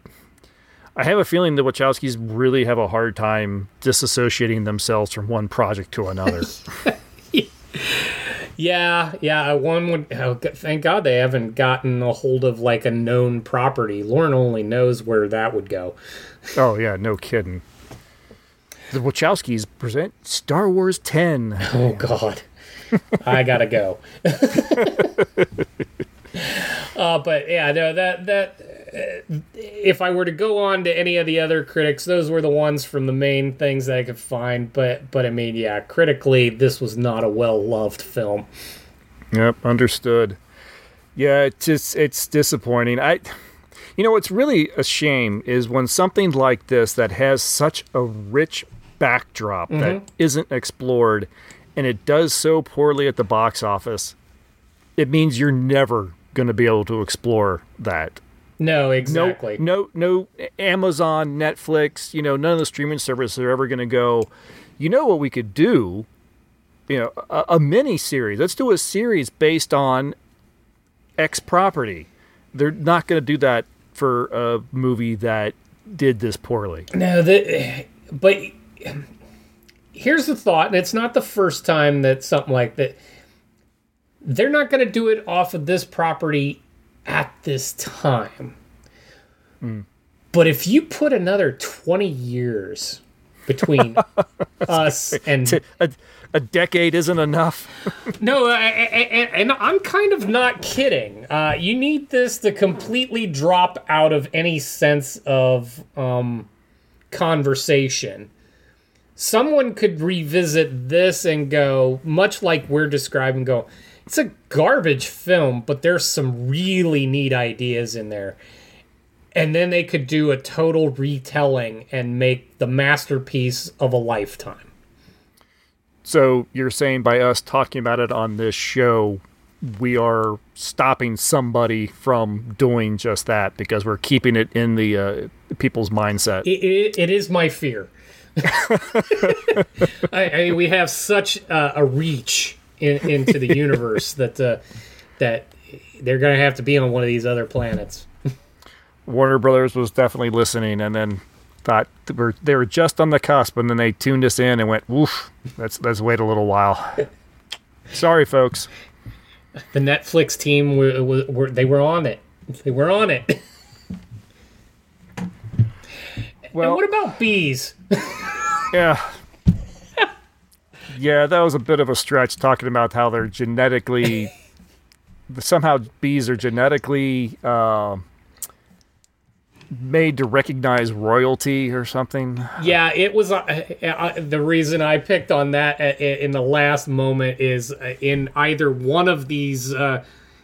I have a feeling the Wachowskis really have a hard time disassociating themselves from one project to another. Yeah, yeah. Yeah. One would. Oh, thank God they haven't gotten a hold of like a known property. Lauren only knows where that would go. oh yeah, no kidding. The Wachowskis present Star Wars Ten. Oh God, I gotta go. uh, but yeah, no, that that if I were to go on to any of the other critics, those were the ones from the main things that I could find. But but I mean, yeah, critically, this was not a well loved film. Yep, understood. Yeah, it's just it's disappointing. I, you know, what's really a shame is when something like this that has such a rich backdrop Mhm. that isn't explored, and it does so poorly at the box office. It means you're never going to be able to explore that. No, exactly. No, no, no. Amazon, Netflix, you know, none of the streaming services are ever going to go. You know what we could do? You know, a, a mini series. Let's do a series based on X property. They're not going to do that for a movie that did this poorly. No, the but here's the thought, and it's not the first time that something like that. They're not going to do it off of this property at this time. But if you put another 20 years between us and a, a decade isn't enough. no, I- I- I- and I'm kind of not kidding. Uh, you need this to completely drop out of any sense of um, conversation. Someone could revisit this and go, much like we're describing, go, it's a garbage film, but there's some really neat ideas in there. And then they could do a total retelling and make the masterpiece of a lifetime. So you're saying by us talking about it on this show, we are stopping somebody from doing just that because we're keeping it in the uh, people's mindset. It, it, it is my fear. I, I mean, we have such uh, a reach in, into the universe that uh, that they're going to have to be on one of these other planets. Warner Brothers was definitely listening, and then thought they were, they were just on the cusp, and then they tuned us in and went, "Woof, let's let's wait a little while." Sorry, folks. The Netflix team were, were, were they were on it. They were on it. Well, and what about bees? yeah. Yeah, that was a bit of a stretch talking about how they're genetically somehow bees are genetically uh, made to recognize royalty or something. Yeah, it was uh, uh, the reason I picked on that uh, in the last moment is uh, in either one of these uh,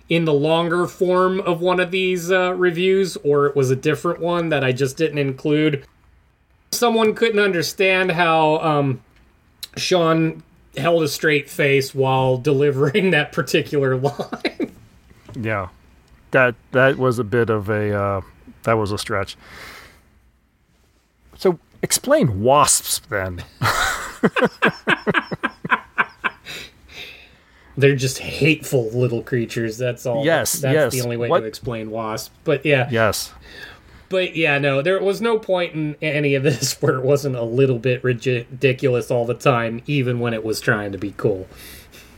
in the longer form of one of these uh, reviews or it was a different one that I just didn't include. Someone couldn't understand how um, Sean held a straight face while delivering that particular line. Yeah, that that was a bit of a uh, that was a stretch. So explain wasps then. They're just hateful little creatures. That's all. Yes, that's yes. the only way What- to explain wasp. But yeah, Yes. But yeah, no, there was no point in any of this where it wasn't a little bit ridiculous all the time, even when it was trying to be cool.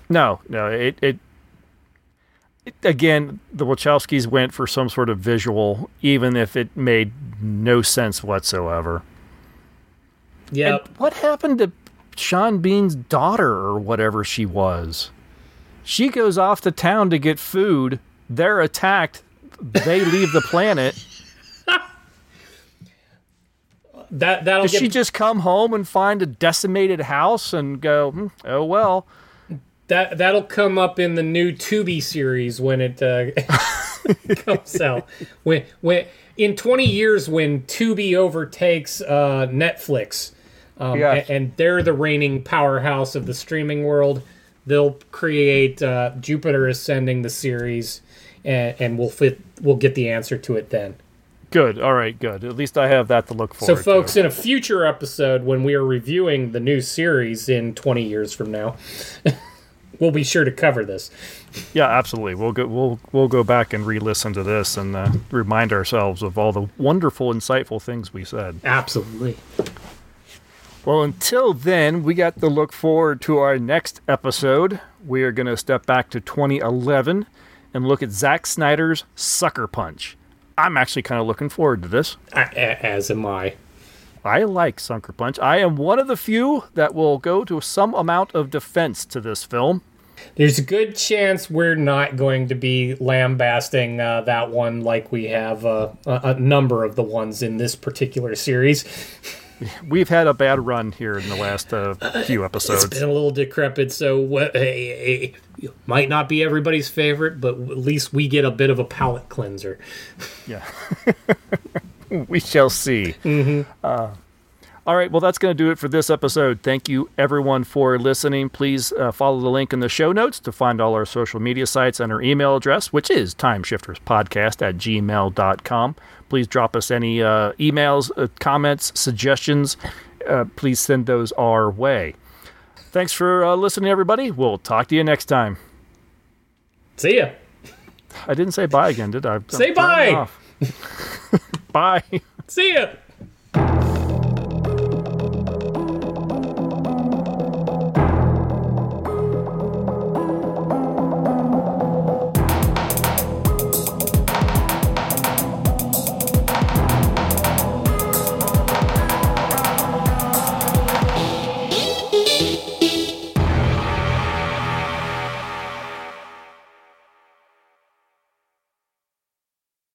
No, no. It, it, it again, the Wachowskis went for some sort of visual, even if it made no sense whatsoever. Yeah. What happened to Sean Bean's daughter or whatever she was? She goes off to town to get food. They're attacked. They leave the planet. That that'll Does get she just come home and find a decimated house and go, "Hmm, oh well? that that'll come up in the new Tubi series when it uh, comes out. When when in twenty years when Tubi overtakes uh, Netflix, um, Yes. a- and, they're the reigning powerhouse of the streaming world, they'll create uh, Jupiter Ascending the series, and, and we'll fit we'll get the answer to it then. Good. All right. Good. At least I have that to look for. So, folks, to. in a future episode, when we are reviewing the new series in 20 years from now, we'll be sure to cover this. Yeah, absolutely. We'll go. We'll we'll go back and re-listen to this and uh, remind ourselves of all the wonderful, insightful things we said. Absolutely. Well, until then, we got to look forward to our next episode. We are going to step back to 2011 and look at Zack Snyder's Sucker Punch. I'm actually kind of looking forward to this. As am I. I like Sucker Punch. I am one of the few that will go to some amount of defense to this film. There's a good chance we're not going to be lambasting uh, that one like we have uh, a, a number of the ones in this particular series. We've had a bad run here in the last uh, few It's episodes. been a little decrepit, so uh, hey, hey, might not be everybody's favorite, but at least we get a bit of a palate cleanser. Yeah. we shall see. Mhm. Uh, all right. Well, that's going to do it for this episode. Thank you, everyone, for listening. Please uh, follow the link in the show notes to find all our social media sites and our email address, which is timeshifterspodcast at gmail.com. Please drop us any uh, emails, uh, comments, suggestions. Uh, please send those our way. Thanks for uh, listening, everybody. We'll talk to you next time. See ya. I didn't say bye again, did I? I'm Say bye. bye. See ya.